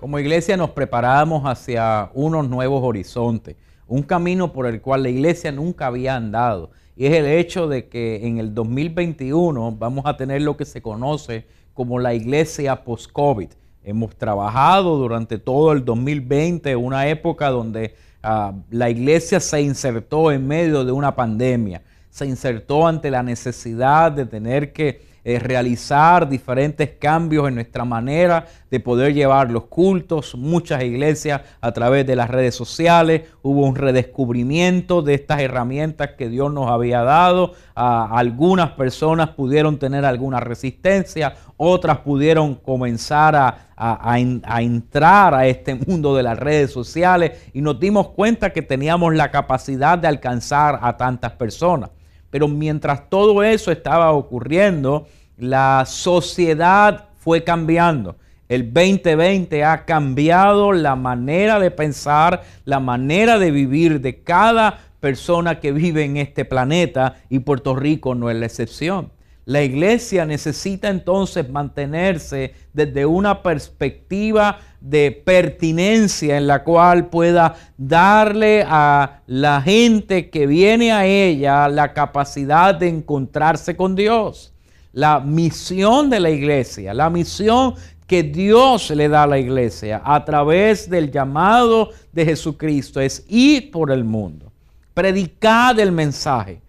Como iglesia nos preparamos hacia unos nuevos horizontes, un camino por el cual la iglesia nunca había andado. Y es el hecho de que en el 2021 vamos a tener lo que se conoce como la iglesia post-COVID. Hemos trabajado durante todo el 2020, una época donde Ah, la iglesia se insertó en medio de una pandemia, se insertó ante la necesidad de tener que eh, realizar diferentes cambios en nuestra manera de poder llevar los cultos. Muchas iglesias a través de las redes sociales hubo un redescubrimiento de estas herramientas que Dios nos había dado. algunas personas pudieron tener alguna resistencia, otras pudieron comenzar a, a, entrar a este mundo de las redes sociales y nos dimos cuenta que teníamos la capacidad de alcanzar a tantas personas. Pero mientras todo eso estaba ocurriendo, la sociedad fue cambiando. El 2020 ha cambiado la manera de pensar, la manera de vivir de cada persona que vive en este planeta y Puerto Rico no es la excepción. La iglesia necesita entonces mantenerse desde una perspectiva de pertinencia en la cual pueda darle a la gente que viene a ella la capacidad de encontrarse con Dios. La misión de la iglesia, la misión que Dios le da a la iglesia a través del llamado de Jesucristo es ir por el mundo, predicar el mensaje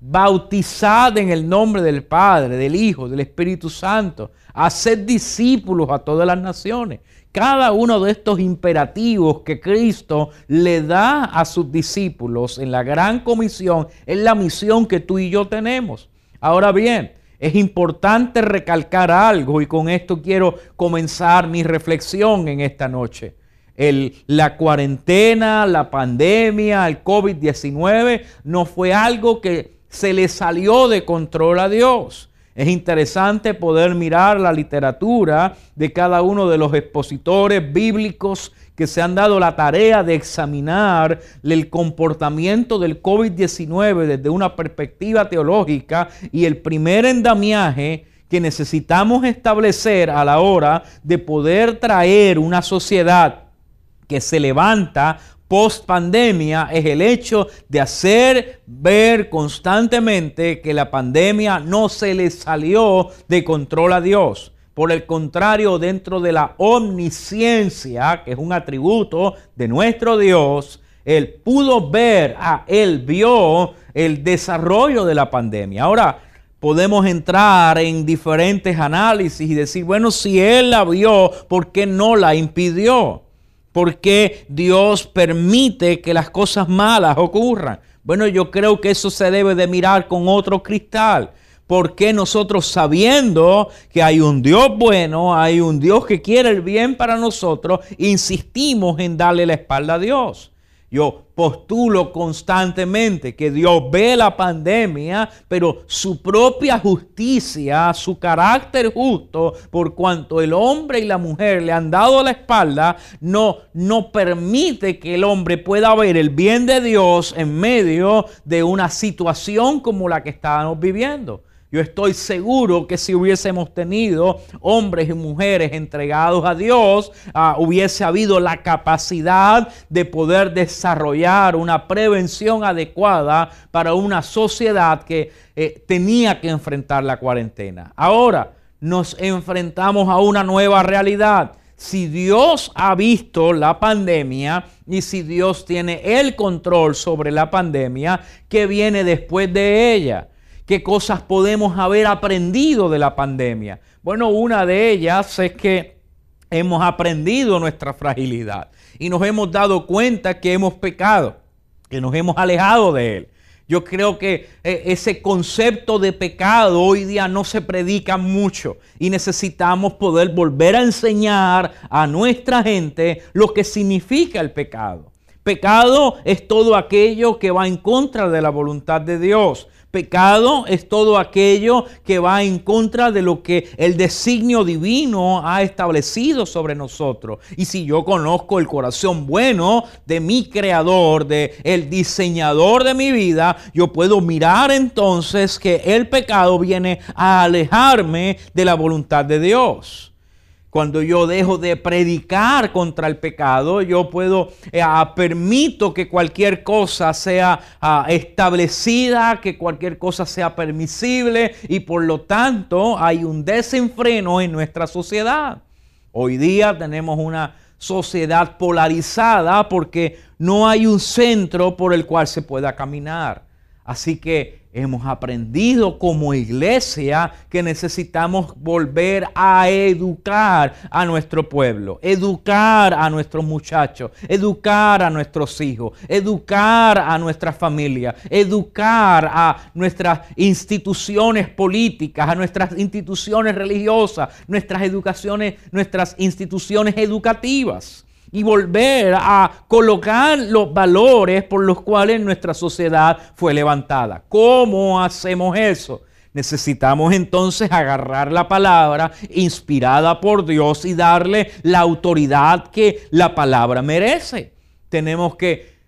bautizad en el nombre del Padre, del Hijo, del Espíritu Santo, hacer discípulos a todas las naciones. Cada uno de estos imperativos que Cristo le da a sus discípulos en la gran comisión es la misión que tú y yo tenemos. Ahora bien, es importante recalcar algo y con esto quiero comenzar mi reflexión en esta noche. La cuarentena, la pandemia, el COVID-19 no fue algo que se le salió de control a Dios. Es interesante poder mirar la literatura de cada uno de los expositores bíblicos que se han dado la tarea de examinar el comportamiento del COVID-19 desde una perspectiva teológica y el primer endamiaje que necesitamos establecer a la hora de poder traer una sociedad que se levanta post pandemia es el hecho de hacer ver constantemente que la pandemia no se le salió de control a Dios. Por el contrario, dentro de la omnisciencia, que es un atributo de nuestro Dios, Él pudo ver, a Él vio el desarrollo de la pandemia. Ahora, podemos entrar en diferentes análisis y decir, bueno, si Él la vio, ¿por qué no la impidió? ¿Por qué Dios permite que las cosas malas ocurran? Bueno, yo creo que eso se debe de mirar con otro cristal. ¿Por qué nosotros sabiendo que hay un Dios bueno, hay un Dios que quiere el bien para nosotros, insistimos en darle la espalda a Dios? Yo postulo constantemente que Dios ve la pandemia, pero su propia justicia, su carácter justo, por cuanto el hombre y la mujer le han dado la espalda, no, no permite que el hombre pueda ver el bien de Dios en medio de una situación como la que estábamos viviendo. Yo estoy seguro que si hubiésemos tenido hombres y mujeres entregados a Dios, ah, hubiese habido la capacidad de poder desarrollar una prevención adecuada para una sociedad que eh, tenía que enfrentar la cuarentena. Ahora nos enfrentamos a una nueva realidad. Si Dios ha visto la pandemia y si Dios tiene el control sobre la pandemia, ¿qué viene después de ella? ¿Qué cosas podemos haber aprendido de la pandemia? Bueno, una de ellas es que hemos aprendido nuestra fragilidad y nos hemos dado cuenta que hemos pecado, que nos hemos alejado de Él, Yo creo que eh, ese concepto de pecado hoy día no se predica mucho y necesitamos poder volver a enseñar a nuestra gente lo que significa el pecado. Pecado es todo aquello que va en contra de la voluntad de Dios. Pecado es todo aquello que va en contra de lo que el designio divino ha establecido sobre nosotros. Y si yo conozco el corazón bueno de mi creador, de el diseñador de mi vida, yo puedo mirar entonces que el pecado viene a alejarme de la voluntad de Dios. Cuando yo dejo de predicar contra el pecado, yo puedo, eh, permito que cualquier cosa sea establecida, que cualquier cosa sea permisible y por lo tanto hay un desenfreno en nuestra sociedad. Hoy día tenemos una sociedad polarizada porque no hay un centro por el cual se pueda caminar. Así que hemos aprendido como iglesia que necesitamos volver a educar a nuestro pueblo, educar a nuestros muchachos, educar a nuestros hijos, educar a nuestra familia, educar a nuestras instituciones políticas, a nuestras instituciones religiosas, nuestras educaciones, nuestras instituciones educativas y volver a colocar los valores por los cuales nuestra sociedad fue levantada. ¿Cómo hacemos eso? Necesitamos entonces agarrar la palabra inspirada por Dios y darle la autoridad que la palabra merece. Tenemos que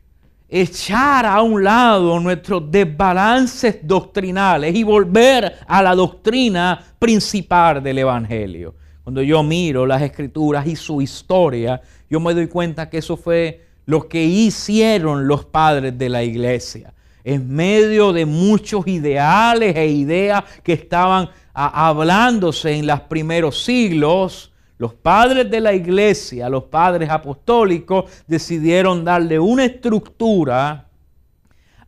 echar a un lado nuestros desbalances doctrinales y volver a la doctrina principal del Evangelio. Cuando yo miro las escrituras y su historia, yo me doy cuenta que eso fue lo que hicieron los padres de la iglesia. En medio de muchos ideales e ideas que estaban hablándose en los primeros siglos, los padres de la iglesia, los padres apostólicos, decidieron darle una estructura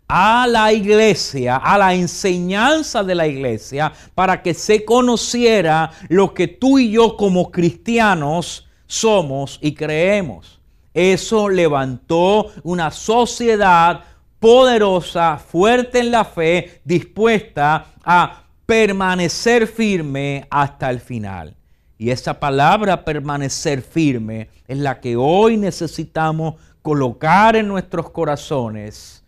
a la iglesia, a la enseñanza de la iglesia, para que se conociera lo que tú y yo como cristianos somos y creemos. Eso levantó una sociedad poderosa, fuerte en la fe, dispuesta a permanecer firme hasta el final. Y esa palabra permanecer firme es la que hoy necesitamos colocar en nuestros corazones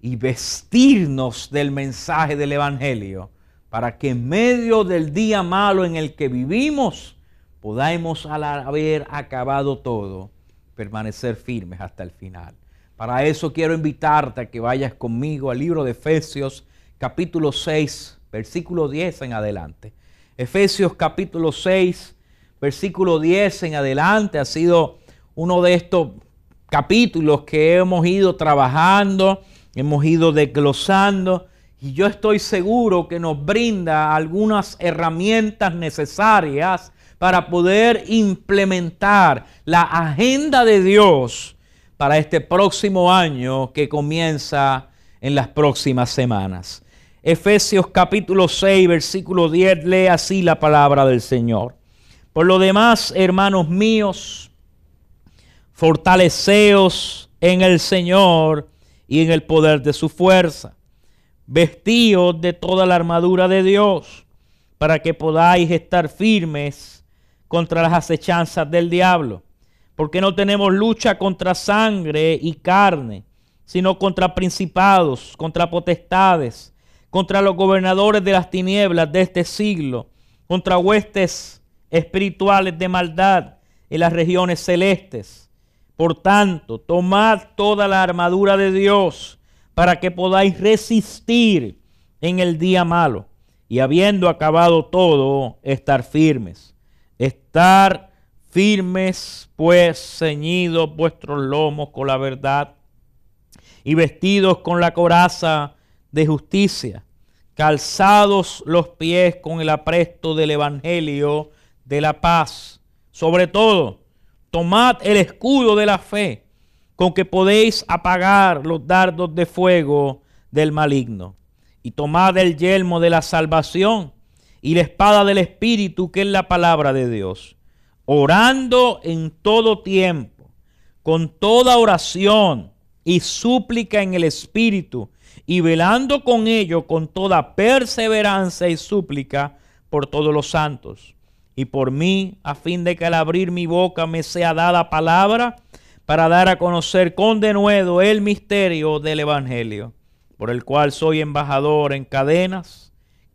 y vestirnos del mensaje del Evangelio para que en medio del día malo en el que vivimos, podamos al haber acabado todo, permanecer firmes hasta el final. Para eso quiero invitarte a que vayas conmigo al libro de Efesios capítulo 6, versículo 10 en adelante. Efesios capítulo 6, versículo 10 en adelante ha sido uno de estos capítulos que hemos ido trabajando, hemos ido desglosando y yo estoy seguro que nos brinda algunas herramientas necesarias para poder implementar la agenda de Dios para este próximo año que comienza en las próximas semanas. Efesios capítulo 6, versículo 10, lee así la palabra del Señor. Por lo demás, hermanos míos, fortaleceos en el Señor y en el poder de su fuerza. Vestíos de toda la armadura de Dios, para que podáis estar firmes contra las acechanzas del diablo, porque no tenemos lucha contra sangre y carne, sino contra principados, contra potestades, contra los gobernadores de las tinieblas de este siglo, contra huestes espirituales de maldad en las regiones celestes. Por tanto, tomad toda la armadura de Dios para que podáis resistir en el día malo y habiendo acabado todo, estar firmes. Estar firmes, pues ceñidos vuestros lomos con la verdad y vestidos con la coraza de justicia, calzados los pies con el apresto del Evangelio de la paz. Sobre todo, tomad el escudo de la fe, con que podéis apagar los dardos de fuego del maligno. Y tomad el yelmo de la salvación y la espada del Espíritu, que es la palabra de Dios, orando en todo tiempo, con toda oración y súplica en el Espíritu, y velando con ello con toda perseverancia y súplica por todos los santos. Y por mí, a fin de que al abrir mi boca me sea dada palabra para dar a conocer con denuedo el misterio del Evangelio, por el cual soy embajador en cadenas,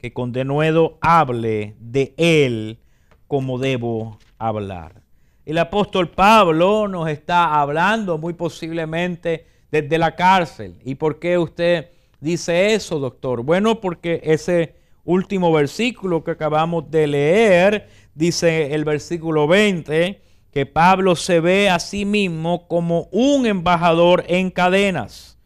que con denuedo hable de él como debo hablar. El apóstol Pablo nos está hablando muy posiblemente desde la cárcel. ¿Y por qué usted dice eso, doctor? Bueno, porque ese último versículo que acabamos de leer, dice el versículo 20, que Pablo se ve a sí mismo como un embajador en cadenas.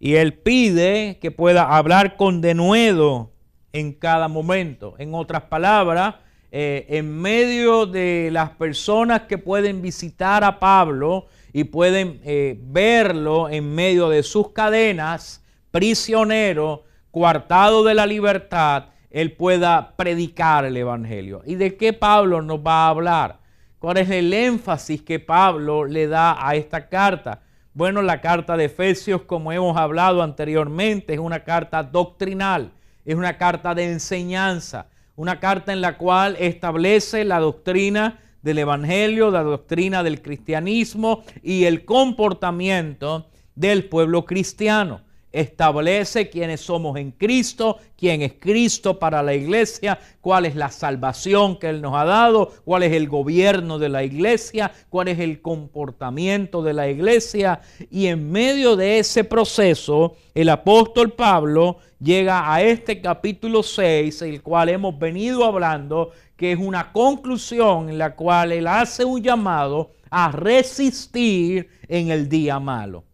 Y él pide que pueda hablar con denuedo en cada momento. En otras palabras, eh, en medio de las personas que pueden visitar a Pablo y pueden eh, verlo en medio de sus cadenas, prisionero, coartado de la libertad, él pueda predicar el Evangelio. ¿Y de qué Pablo nos va a hablar? ¿Cuál es el énfasis que Pablo le da a esta carta? Bueno, la carta de Efesios, como hemos hablado anteriormente, es una carta doctrinal, es una carta de enseñanza una carta en la cual establece la doctrina del Evangelio, la doctrina del cristianismo y el comportamiento del pueblo cristiano establece quiénes somos en Cristo, quién es Cristo para la iglesia, cuál es la salvación que Él nos ha dado, cuál es el gobierno de la iglesia, cuál es el comportamiento de la iglesia. Y en medio de ese proceso, el apóstol Pablo llega a este capítulo 6, el cual hemos venido hablando, que es una conclusión en la cual Él hace un llamado a resistir en el día malo.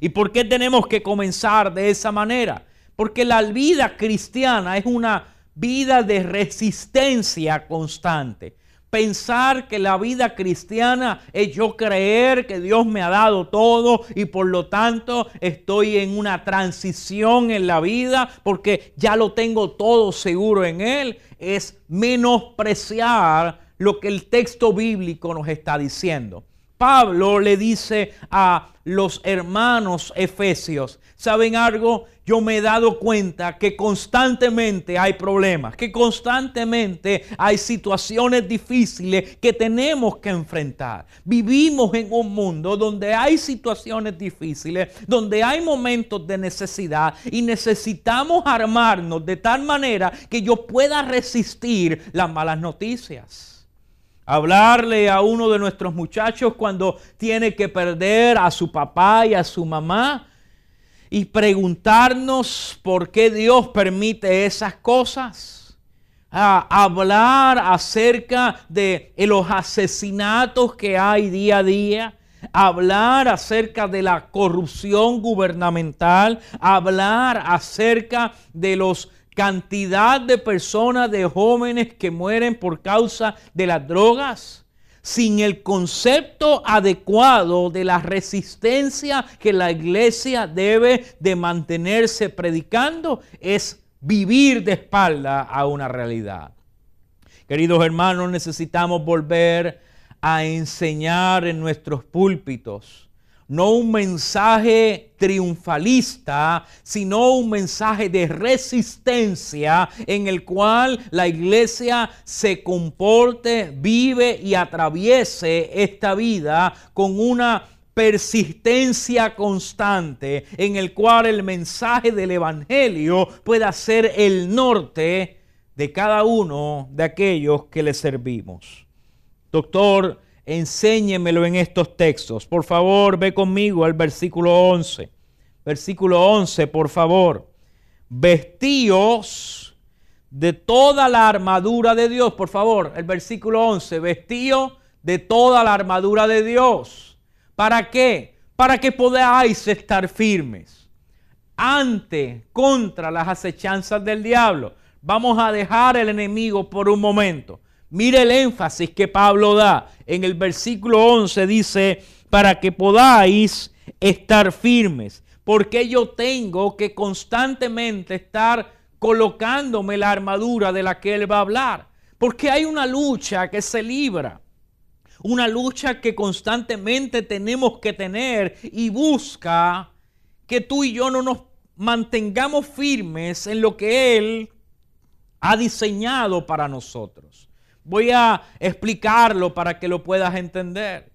¿Y por qué tenemos que comenzar de esa manera? Porque la vida cristiana es una vida de resistencia constante. Pensar que la vida cristiana es yo creer que Dios me ha dado todo y por lo tanto estoy en una transición en la vida porque ya lo tengo todo seguro en Él, es menospreciar lo que el texto bíblico nos está diciendo. Pablo le dice a los hermanos efesios, ¿saben algo? Yo me he dado cuenta que constantemente hay problemas, que constantemente hay situaciones difíciles que tenemos que enfrentar. Vivimos en un mundo donde hay situaciones difíciles, donde hay momentos de necesidad y necesitamos armarnos de tal manera que yo pueda resistir las malas noticias hablarle a uno de nuestros muchachos cuando tiene que perder a su papá y a su mamá y preguntarnos por qué Dios permite esas cosas. Hablar acerca de los asesinatos que hay día a día hablar acerca de la corrupción gubernamental, hablar acerca de los cantidad de personas, de jóvenes que mueren por causa de las drogas, sin el concepto adecuado de la resistencia que la iglesia debe de mantenerse predicando, es vivir de espalda a una realidad. Queridos hermanos, necesitamos volver a enseñar en nuestros púlpitos no un mensaje triunfalista, sino un mensaje de resistencia en el cual la iglesia se comporte, vive y atraviese esta vida con una persistencia constante en el cual el mensaje del Evangelio pueda ser el norte de cada uno de aquellos que le servimos. Doctor, enséñemelo en estos textos. Por favor, ve conmigo al versículo 11. Versículo 11, por favor. Vestíos de toda la armadura de Dios. Por favor, el versículo 11. Vestíos de toda la armadura de Dios. ¿Para qué? Para que podáis estar firmes ante, contra las acechanzas del diablo. Vamos a dejar el enemigo por un momento. Mire el énfasis que Pablo da. En el versículo 11 dice, para que podáis estar firmes. Porque yo tengo que constantemente estar colocándome la armadura de la que él va a hablar. Porque hay una lucha que se libra. Una lucha que constantemente tenemos que tener y busca que tú y yo no nos mantengamos firmes en lo que Él ha diseñado para nosotros. Voy a explicarlo para que lo puedas entender.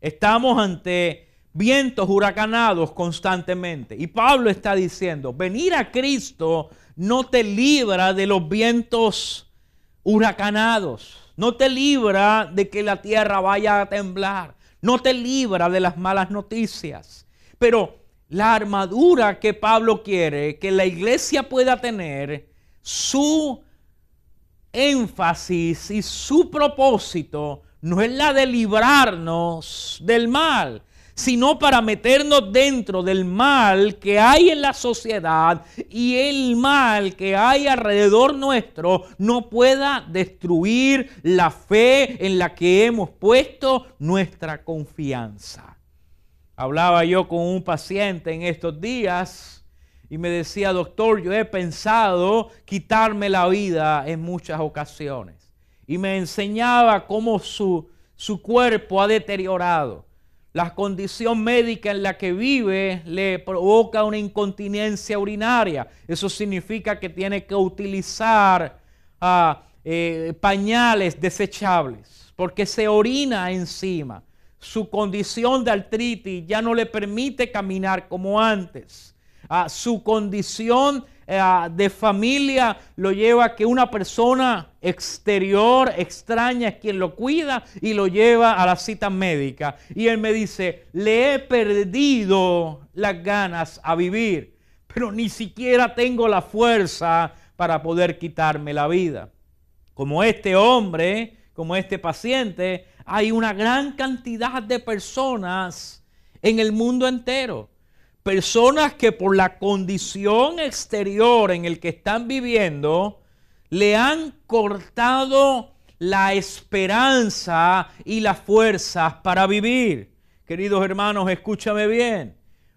Estamos ante vientos huracanados constantemente. Y Pablo está diciendo, venir a Cristo no te libra de los vientos huracanados, no te libra de que la tierra vaya a temblar, no te libra de las malas noticias. Pero la armadura que Pablo quiere que la iglesia pueda tener, su énfasis y su propósito no es la de librarnos del mal, sino para meternos dentro del mal que hay en la sociedad y el mal que hay alrededor nuestro no pueda destruir la fe en la que hemos puesto nuestra confianza. Hablaba yo con un paciente en estos días y me decía, doctor, yo he pensado quitarme la vida en muchas ocasiones. Y me enseñaba cómo su, su cuerpo ha deteriorado la condición médica en la que vive le provoca una incontinencia urinaria. Eso significa que tiene que utilizar ah, eh, pañales desechables porque se orina encima. Su condición de artritis ya no le permite caminar como antes. Ah, su condición eh, de familia lo lleva a que una persona exterior, extraña, es quien lo cuida y lo lleva a la cita médica. Y él me dice, le he perdido las ganas a vivir, pero ni siquiera tengo la fuerza para poder quitarme la vida. Como este hombre, como este paciente, hay una gran cantidad de personas en el mundo entero personas que por la condición exterior en el que están viviendo, le han cortado la esperanza y las fuerzas para vivir. Queridos hermanos, escúchame bien.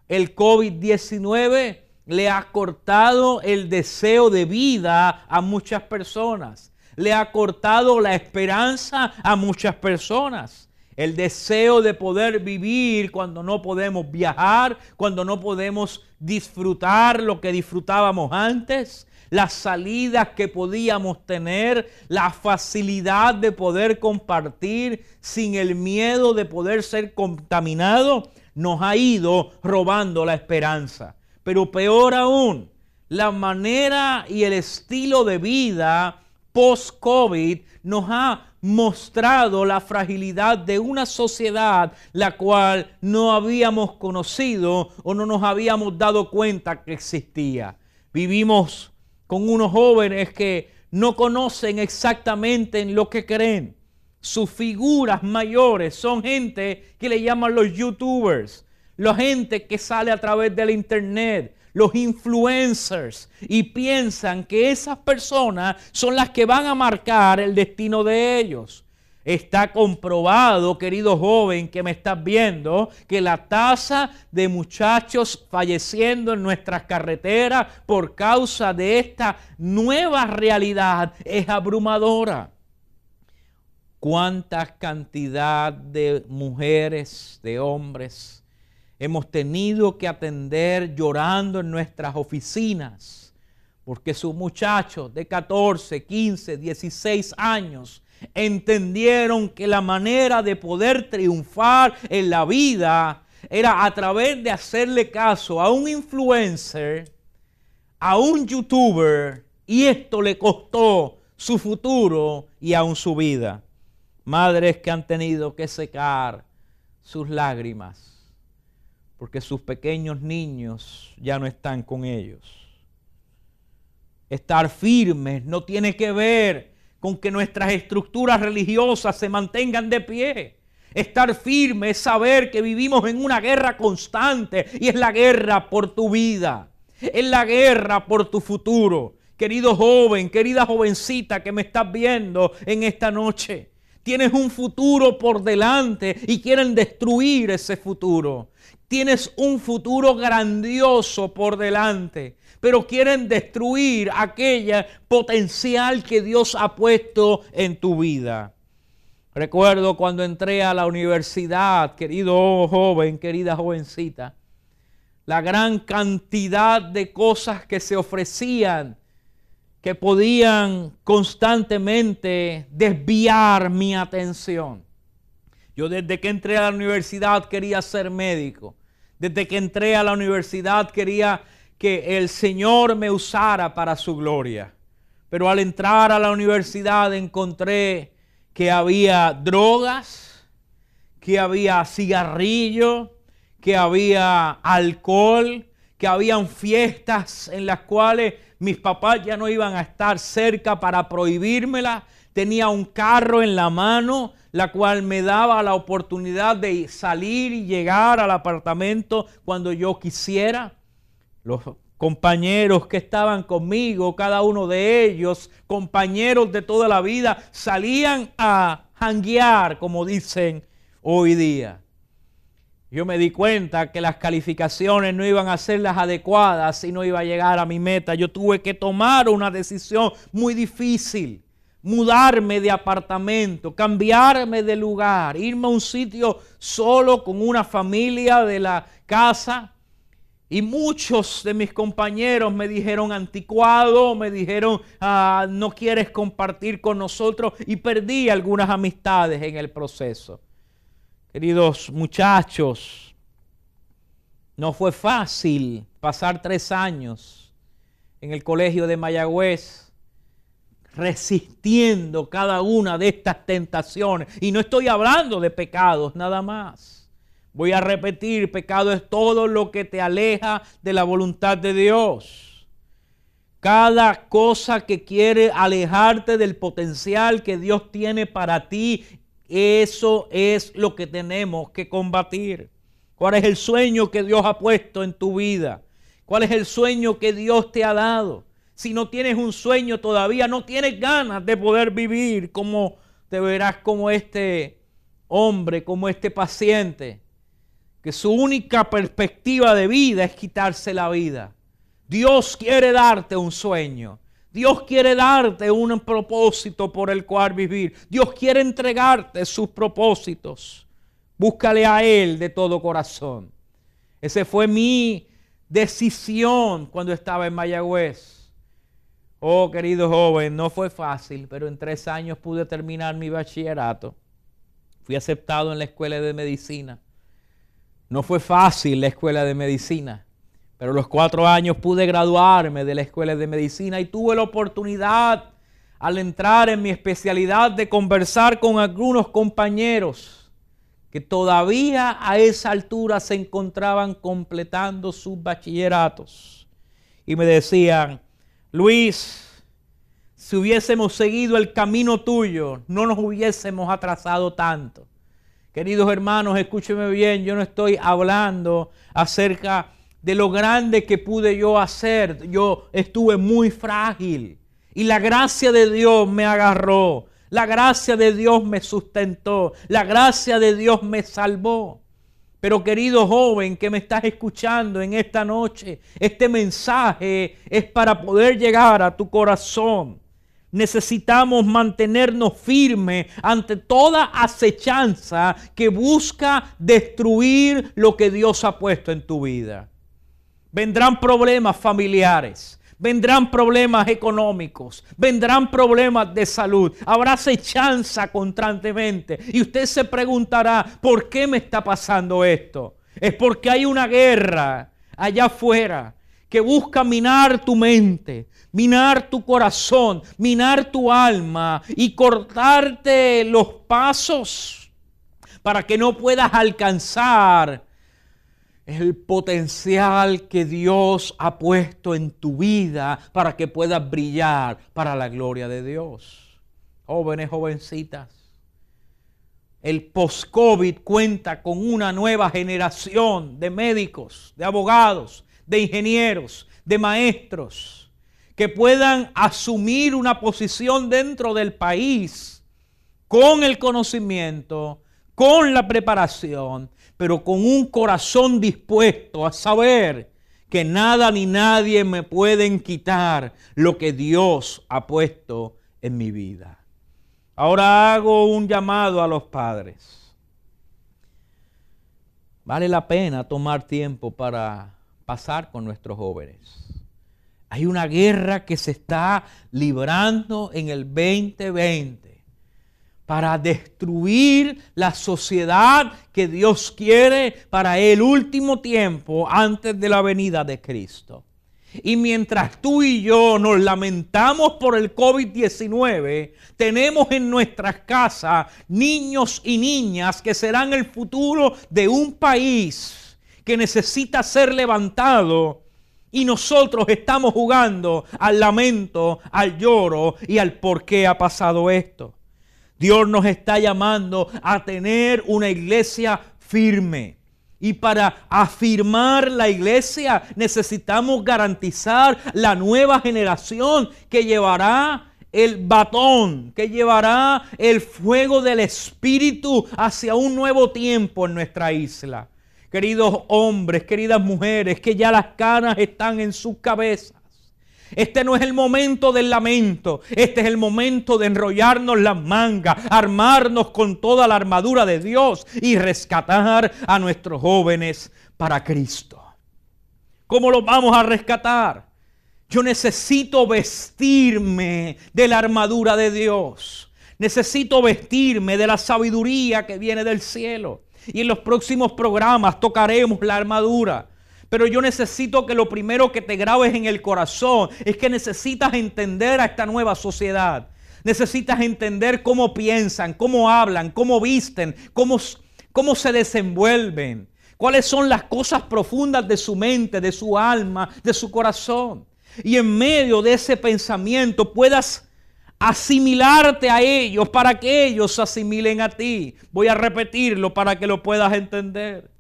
El COVID-19 le ha cortado el deseo de vida a muchas personas. Le ha cortado la esperanza a muchas personas el deseo de poder vivir cuando no podemos viajar, cuando no podemos disfrutar lo que disfrutábamos antes, las salidas que podíamos tener, la facilidad de poder compartir sin el miedo de poder ser contaminado, nos ha ido robando la esperanza. Pero peor aún, la manera y el estilo de vida post-COVID nos ha mostrado la fragilidad de una sociedad la cual no habíamos conocido o no nos habíamos dado cuenta que existía. Vivimos con unos jóvenes que no conocen exactamente en lo que creen. Sus figuras mayores son gente que le llaman los youtubers, la gente que sale a través del internet, los influencers y piensan que esas personas son las que van a marcar el destino de ellos. Está comprobado, querido joven que me estás viendo, que la tasa de muchachos falleciendo en nuestras carreteras por causa de esta nueva realidad es abrumadora. ¿Cuánta cantidad de mujeres, de hombres, hemos tenido que atender llorando en nuestras oficinas, porque sus muchachos de 14, 15, 16 años entendieron que la manera de poder triunfar en la vida era a través de hacerle caso a un influencer, a un youtuber, y esto le costó su futuro y aún su vida. Madres que han tenido que secar sus lágrimas porque sus pequeños niños ya no están con ellos. Estar firmes no tiene que ver con que nuestras estructuras religiosas se mantengan de pie. Estar firme es saber que vivimos en una guerra constante y es la guerra por tu vida, es la guerra por tu futuro. Querido joven, querida jovencita que me estás viendo en esta noche, tienes un futuro por delante y quieren destruir ese futuro. Tienes un futuro grandioso por delante, pero quieren destruir aquella potencial que Dios ha puesto en tu vida. Recuerdo cuando entré a la universidad, querido joven, querida jovencita, la gran cantidad de cosas que se ofrecían que podían constantemente desviar mi atención. Yo desde que entré a la universidad quería ser médico. Desde que entré a la universidad quería que el Señor me usara para su gloria. Pero al entrar a la universidad encontré que había drogas, que había cigarrillo, que había alcohol, que habían fiestas en las cuales mis papás ya no iban a estar cerca para prohibírmela. Tenía un carro en la mano, la cual me daba la oportunidad de salir y llegar al apartamento cuando yo quisiera. Los compañeros que estaban conmigo, cada uno de ellos, compañeros de toda la vida, salían a janguear, como dicen hoy día. Yo me di cuenta que las calificaciones no iban a ser las adecuadas y no iba a llegar a mi meta. Yo tuve que tomar una decisión muy difícil. Mudarme de apartamento, cambiarme de lugar, irme a un sitio solo con una familia de la casa. Y muchos de mis compañeros me dijeron anticuado, me dijeron ah, no quieres compartir con nosotros y perdí algunas amistades en el proceso. Queridos muchachos, no fue fácil pasar tres años en el colegio de Mayagüez resistiendo cada una de estas tentaciones. Y no estoy hablando de pecados nada más. Voy a repetir, pecado es todo lo que te aleja de la voluntad de Dios. Cada cosa que quiere alejarte del potencial que Dios tiene para ti eso es lo que tenemos que combatir. ¿Cuál es el sueño que Dios ha puesto en tu vida? ¿Cuál es el sueño que Dios te ha dado? Si no tienes un sueño todavía, no tienes ganas de poder vivir como te verás como este hombre, como este paciente, que su única perspectiva de vida es quitarse la vida. Dios quiere darte un sueño. Dios quiere darte un propósito por el cual vivir. Dios quiere entregarte sus propósitos. Búscale a Él de todo corazón. Esa fue mi decisión cuando estaba en Mayagüez. Oh, querido joven, no fue fácil, pero en tres años pude terminar mi bachillerato. Fui aceptado en la escuela de medicina. No fue fácil la escuela de medicina. Pero los cuatro años pude graduarme de la escuela de medicina y tuve la oportunidad al entrar en mi especialidad de conversar con algunos compañeros que todavía a esa altura se encontraban completando sus bachilleratos. Y me decían, Luis, si hubiésemos seguido el camino tuyo, no nos hubiésemos atrasado tanto. Queridos hermanos, escúcheme bien, yo no estoy hablando acerca de lo grande que pude yo hacer. Yo estuve muy frágil y la gracia de Dios me agarró. La gracia de Dios me sustentó. La gracia de Dios me salvó. Pero querido joven que me estás escuchando en esta noche, este mensaje es para poder llegar a tu corazón. Necesitamos mantenernos firmes ante toda acechanza que busca destruir lo que Dios ha puesto en tu vida. Vendrán problemas familiares. Vendrán problemas económicos, vendrán problemas de salud, habrá acechanza constantemente. Y usted se preguntará, ¿por qué me está pasando esto? Es porque hay una guerra allá afuera que busca minar tu mente, minar tu corazón, minar tu alma y cortarte los pasos para que no puedas alcanzar el potencial que Dios ha puesto en tu vida para que puedas brillar para la gloria de Dios. Jóvenes, jovencitas, el post-COVID cuenta con una nueva generación de médicos, de abogados, de ingenieros, de maestros, que puedan asumir una posición dentro del país con el conocimiento, con la preparación pero con un corazón dispuesto a saber que nada ni nadie me pueden quitar lo que Dios ha puesto en mi vida. Ahora hago un llamado a los padres. Vale la pena tomar tiempo para pasar con nuestros jóvenes. Hay una guerra que se está librando en el 2020 para destruir la sociedad que Dios quiere para el último tiempo antes de la venida de Cristo. Y mientras tú y yo nos lamentamos por el COVID-19, tenemos en nuestras casas niños y niñas que serán el futuro de un país que necesita ser levantado y nosotros estamos jugando al lamento, al lloro y al por qué ha pasado esto. Dios nos está llamando a tener una iglesia firme. Y para afirmar la iglesia necesitamos garantizar la nueva generación que llevará el batón, que llevará el fuego del Espíritu hacia un nuevo tiempo en nuestra isla queridos hombres, queridas mujeres, que ya las canas están en sus cabezas. Este no es el momento del lamento, este es el momento de enrollarnos las mangas, armarnos con toda la armadura de Dios y rescatar a nuestros jóvenes para Cristo. ¿Cómo los vamos a rescatar? Yo necesito vestirme de la armadura de Dios. Necesito vestirme de la sabiduría que viene del cielo. Y en los próximos programas tocaremos la armadura. Pero yo necesito que lo primero que te grabes en el corazón es que necesitas entender a esta nueva sociedad. Necesitas entender cómo piensan, cómo hablan, cómo visten, cómo, cómo se desenvuelven. Cuáles son las cosas profundas de su mente, de su alma, de su corazón. Y en medio de ese pensamiento puedas asimilarte a ellos para que ellos se asimilen a ti. Voy a repetirlo para que lo puedas entender.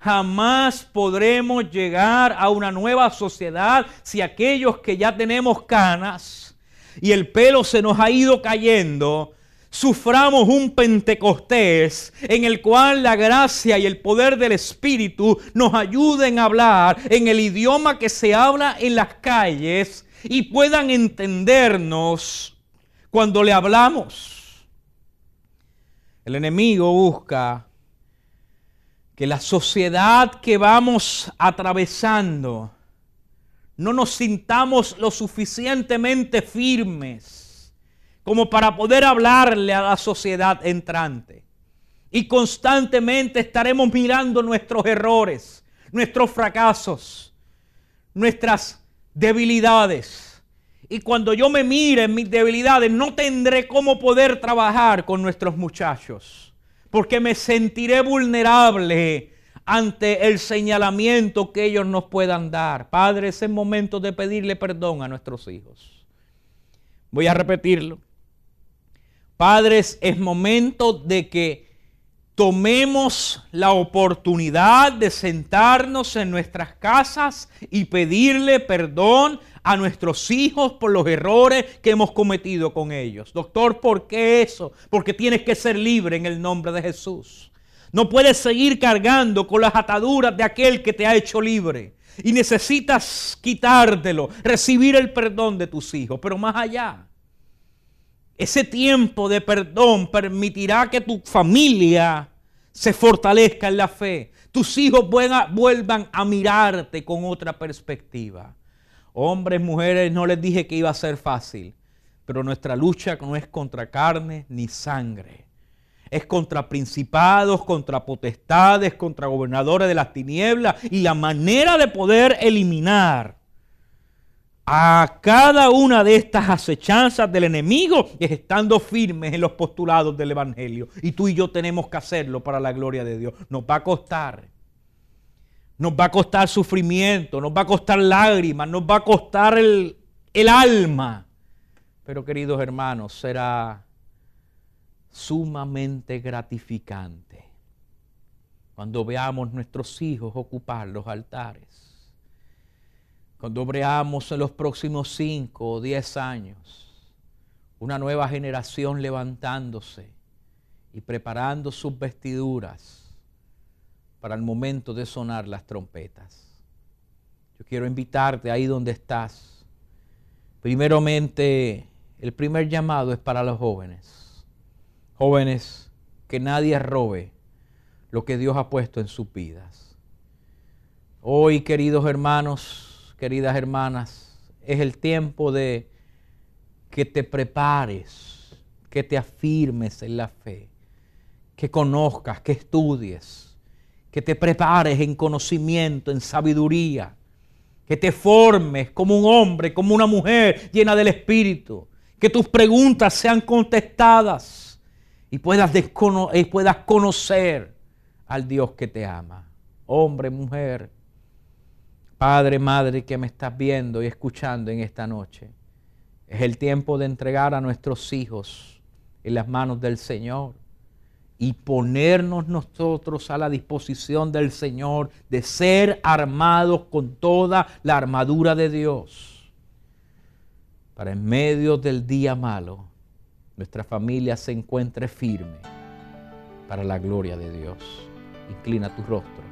Jamás podremos llegar a una nueva sociedad si aquellos que ya tenemos canas y el pelo se nos ha ido cayendo, suframos un Pentecostés en el cual la gracia y el poder del Espíritu nos ayuden a hablar en el idioma que se habla en las calles y puedan entendernos cuando le hablamos. El enemigo busca que la sociedad que vamos atravesando no nos sintamos lo suficientemente firmes como para poder hablarle a la sociedad entrante. Y constantemente estaremos mirando nuestros errores, nuestros fracasos, nuestras debilidades. Y cuando yo me mire en mis debilidades, no tendré cómo poder trabajar con nuestros muchachos. Porque me sentiré vulnerable ante el señalamiento que ellos nos puedan dar. Padre, es momento de pedirle perdón a nuestros hijos. Voy a repetirlo. Padres, es momento de que tomemos la oportunidad de sentarnos en nuestras casas y pedirle perdón a nuestros hijos por los errores que hemos cometido con ellos. Doctor, ¿por qué eso? Porque tienes que ser libre en el nombre de Jesús. No puedes seguir cargando con las ataduras de aquel que te ha hecho libre. Y necesitas quitártelo, recibir el perdón de tus hijos. Pero más allá, ese tiempo de perdón permitirá que tu familia se fortalezca en la fe. Tus hijos vuelvan a mirarte con otra perspectiva. Hombres, mujeres, no les dije que iba a ser fácil, pero nuestra lucha no es contra carne ni sangre. Es contra principados, contra potestades, contra gobernadores de las tinieblas y la manera de poder eliminar a cada una de estas acechanzas del enemigo es estando firmes en los postulados del Evangelio. Y tú y yo tenemos que hacerlo para la gloria de Dios. Nos va a costar. Nos va a costar sufrimiento, nos va a costar lágrimas, nos va a costar el, alma. Pero queridos hermanos, será sumamente gratificante cuando veamos nuestros hijos ocupar los altares cuando veamos en los próximos cinco o diez años una nueva generación levantándose y preparando sus vestiduras para el momento de sonar las trompetas. Yo quiero invitarte ahí donde estás. Primeramente, el primer llamado es para los jóvenes. Jóvenes, que nadie robe lo que Dios ha puesto en sus vidas Hoy, queridos hermanos, queridas hermanas, es el tiempo de que te prepares, que te afirmes en la fe, que conozcas, que estudies, que te prepares en conocimiento, en sabiduría, que te formes como un hombre, como una mujer llena del Espíritu, que tus preguntas sean contestadas y puedas, y puedas conocer al Dios que te ama. Hombre, mujer, Padre, Madre que me estás viendo y escuchando en esta noche, es el tiempo de entregar a nuestros hijos en las manos del Señor y ponernos nosotros a la disposición del Señor de ser armados con toda la armadura de Dios para en medio del día malo nuestra familia se encuentre firme para la gloria de Dios. Inclina tu rostro,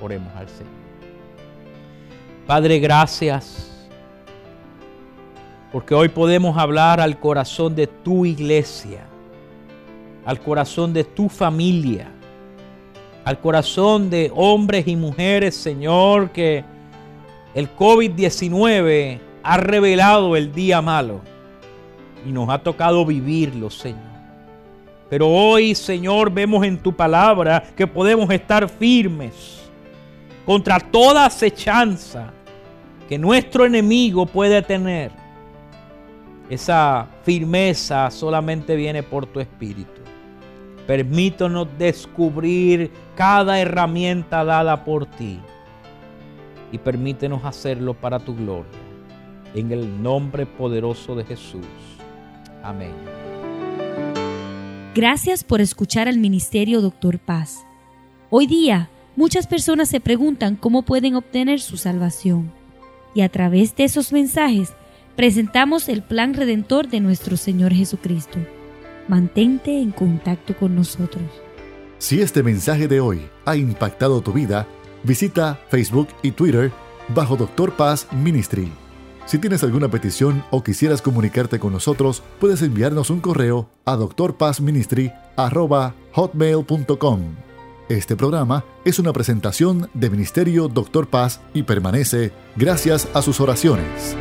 oremos al Señor. Padre, gracias. Porque hoy podemos hablar al corazón de tu iglesia, al corazón de tu familia, al corazón de hombres y mujeres, Señor, que el COVID-19 ha revelado el día malo y nos ha tocado vivirlo, Señor. Pero hoy, Señor, vemos en tu palabra que podemos estar firmes contra toda acechanza que nuestro enemigo puede tener. Esa firmeza solamente viene por tu espíritu. Permítanos descubrir cada herramienta dada por ti y permítenos hacerlo para tu gloria. En el nombre poderoso de Jesús. Amén. Gracias por escuchar al Ministerio Doctor Paz. Hoy día Muchas personas se preguntan cómo pueden obtener su salvación. Y a través de esos mensajes presentamos el plan redentor de nuestro Señor Jesucristo. Mantente en contacto con nosotros. Si este mensaje de hoy ha impactado tu vida, visita Facebook y Twitter bajo Doctor Paz Ministry. Si tienes alguna petición o quisieras comunicarte con nosotros, puedes enviarnos un correo a doctorpazministry.hotmail.com este programa es una presentación de Ministerio Doctor Paz y permanece gracias a sus oraciones.